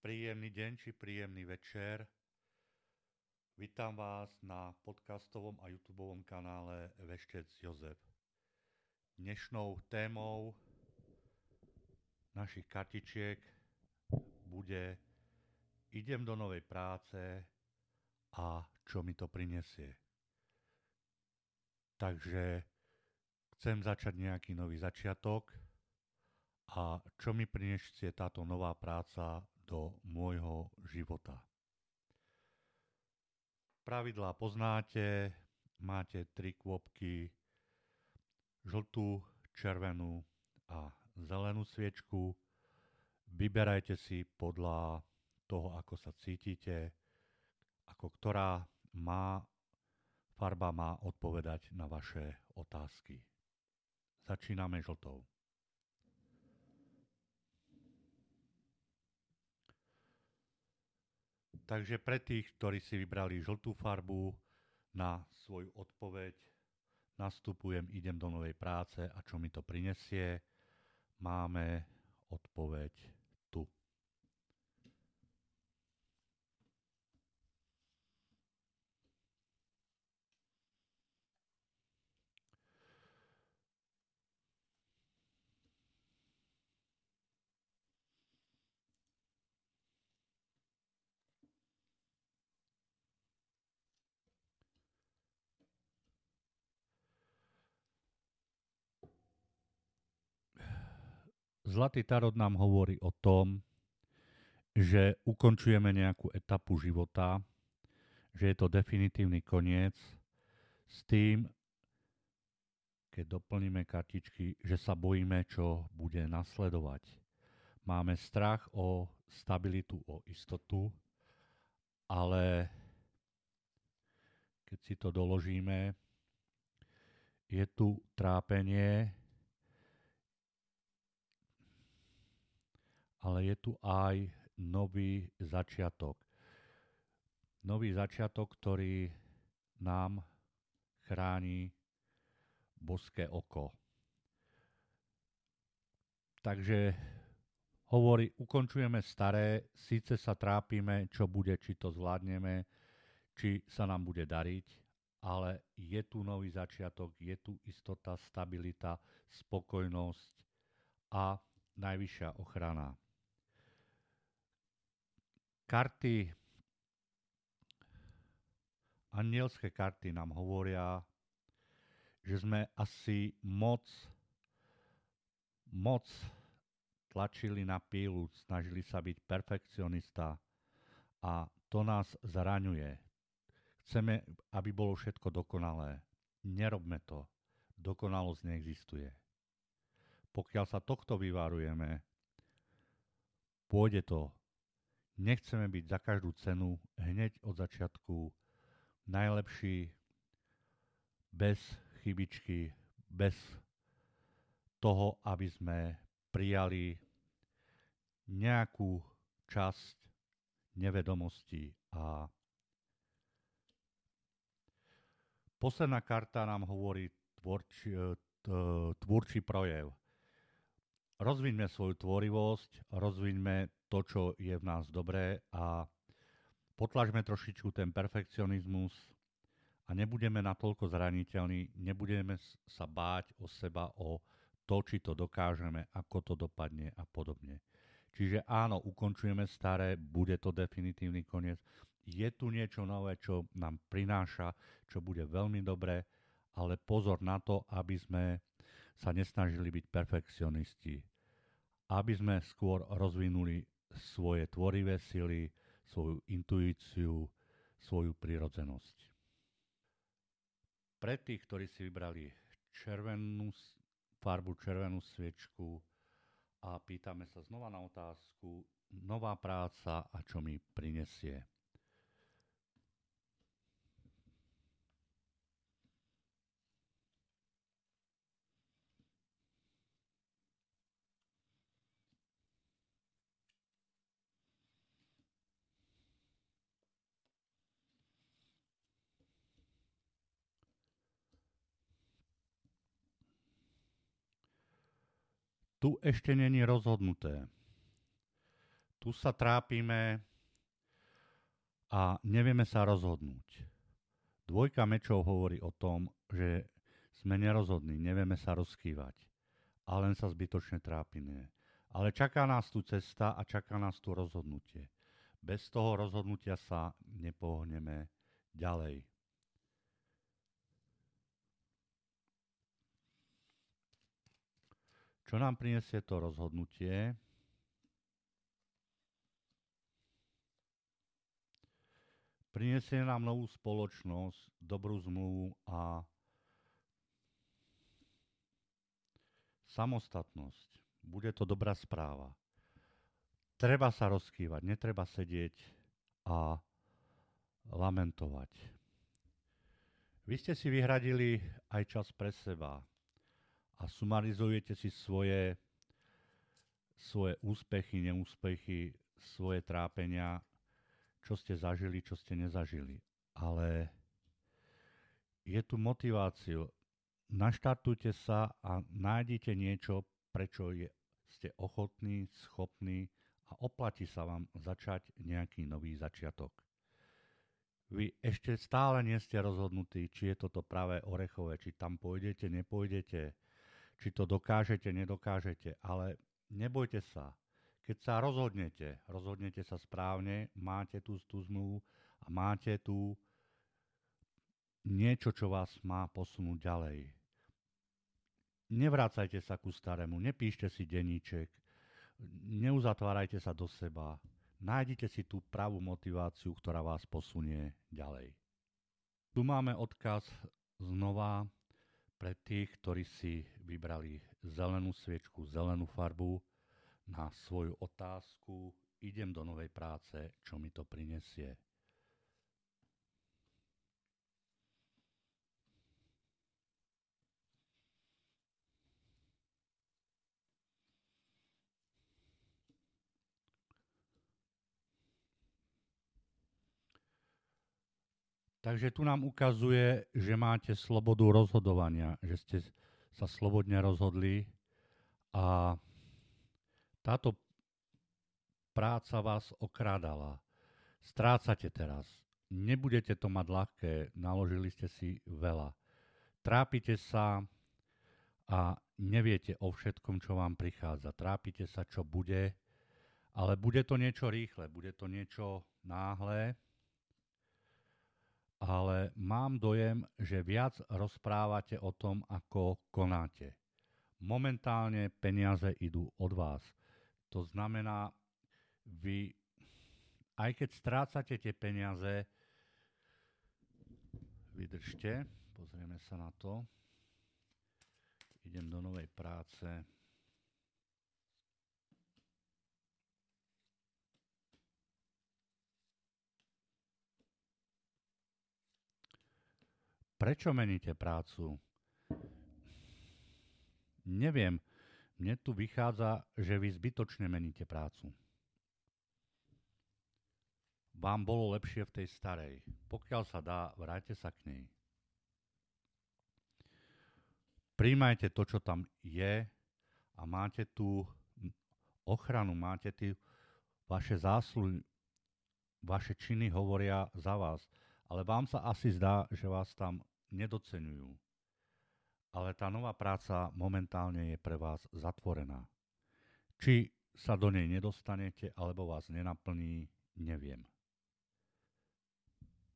Príjemný deň či príjemný večer. Vítam vás na podcastovom a youtube kanále Veštec Jozef. Dnešnou témou našich kartičiek bude Idem do novej práce a čo mi to prinesie. Takže chcem začať nejaký nový začiatok a čo mi prinesie táto nová práca do môjho života. Pravidlá poznáte, máte tri kôpky, žltú, červenú a zelenú sviečku. Vyberajte si podľa toho, ako sa cítite, ako ktorá má, farba má odpovedať na vaše otázky. Začíname žltou. Takže pre tých, ktorí si vybrali žltú farbu, na svoju odpoveď nastupujem, idem do novej práce a čo mi to prinesie, máme odpoveď Zlatý tarot nám hovorí o tom, že ukončujeme nejakú etapu života, že je to definitívny koniec s tým, keď doplníme kartičky, že sa bojíme, čo bude nasledovať. Máme strach o stabilitu, o istotu, ale keď si to doložíme, je tu trápenie, ale je tu aj nový začiatok. Nový začiatok, ktorý nám chráni boské oko. Takže hovorí, ukončujeme staré, síce sa trápime, čo bude, či to zvládneme, či sa nám bude dariť, ale je tu nový začiatok, je tu istota, stabilita, spokojnosť a najvyššia ochrana. Karty, anielské karty nám hovoria, že sme asi moc, moc tlačili na pílu, snažili sa byť perfekcionista a to nás zraňuje. Chceme, aby bolo všetko dokonalé. Nerobme to. Dokonalosť neexistuje. Pokiaľ sa tohto vyvarujeme, pôjde to Nechceme byť za každú cenu hneď od začiatku najlepší, bez chybičky, bez toho, aby sme prijali nejakú časť nevedomosti a posledná karta nám hovorí tvorči, tvúrčí projev. Rozviňme svoju tvorivosť, rozviňme to, čo je v nás dobré a potlažme trošičku ten perfekcionizmus a nebudeme natoľko zraniteľní, nebudeme sa báť o seba, o to, či to dokážeme, ako to dopadne a podobne. Čiže áno, ukončujeme staré, bude to definitívny koniec. Je tu niečo nové, čo nám prináša, čo bude veľmi dobré, ale pozor na to, aby sme sa nesnažili byť perfekcionisti. Aby sme skôr rozvinuli svoje tvorivé sily, svoju intuíciu, svoju prirodzenosť. Pre tých, ktorí si vybrali červenú farbu, červenú sviečku a pýtame sa znova na otázku, nová práca a čo mi prinesie. Tu ešte není rozhodnuté. Tu sa trápime a nevieme sa rozhodnúť. Dvojka mečov hovorí o tom, že sme nerozhodní, nevieme sa rozkývať a len sa zbytočne trápime. Ale čaká nás tu cesta a čaká nás tu rozhodnutie. Bez toho rozhodnutia sa nepohneme ďalej. Čo nám prinesie to rozhodnutie? Prinesie nám novú spoločnosť, dobrú zmluvu a samostatnosť. Bude to dobrá správa. Treba sa rozkývať, netreba sedieť a lamentovať. Vy ste si vyhradili aj čas pre seba a sumarizujete si svoje, svoje úspechy, neúspechy, svoje trápenia, čo ste zažili, čo ste nezažili. Ale je tu motiváciu. Naštartujte sa a nájdite niečo, prečo je, ste ochotní, schopní a oplatí sa vám začať nejaký nový začiatok. Vy ešte stále nie ste rozhodnutí, či je toto práve orechové, či tam pôjdete, nepôjdete, či to dokážete, nedokážete, ale nebojte sa. Keď sa rozhodnete, rozhodnete sa správne, máte tú, tú zmluvu a máte tu niečo, čo vás má posunúť ďalej. Nevrácajte sa ku starému, nepíšte si denníček, neuzatvárajte sa do seba, nájdite si tú pravú motiváciu, ktorá vás posunie ďalej. Tu máme odkaz znova pre tých, ktorí si vybrali zelenú sviečku, zelenú farbu na svoju otázku, idem do novej práce, čo mi to prinesie. Takže tu nám ukazuje, že máte slobodu rozhodovania, že ste sa slobodne rozhodli a táto práca vás okrádala. Strácate teraz. Nebudete to mať ľahké, naložili ste si veľa. Trápite sa a neviete o všetkom, čo vám prichádza. Trápite sa, čo bude, ale bude to niečo rýchle, bude to niečo náhle, ale mám dojem, že viac rozprávate o tom, ako konáte. Momentálne peniaze idú od vás. To znamená, vy, aj keď strácate tie peniaze, vydržte, pozrieme sa na to. Idem do novej práce. Prečo meníte prácu? Neviem. Mne tu vychádza, že vy zbytočne meníte prácu. Vám bolo lepšie v tej starej. Pokiaľ sa dá, vráťte sa k nej. Príjmajte to, čo tam je a máte tu ochranu, máte tu vaše zásluhy, vaše činy hovoria za vás. Ale vám sa asi zdá, že vás tam nedocenujú. Ale tá nová práca momentálne je pre vás zatvorená. Či sa do nej nedostanete, alebo vás nenaplní, neviem.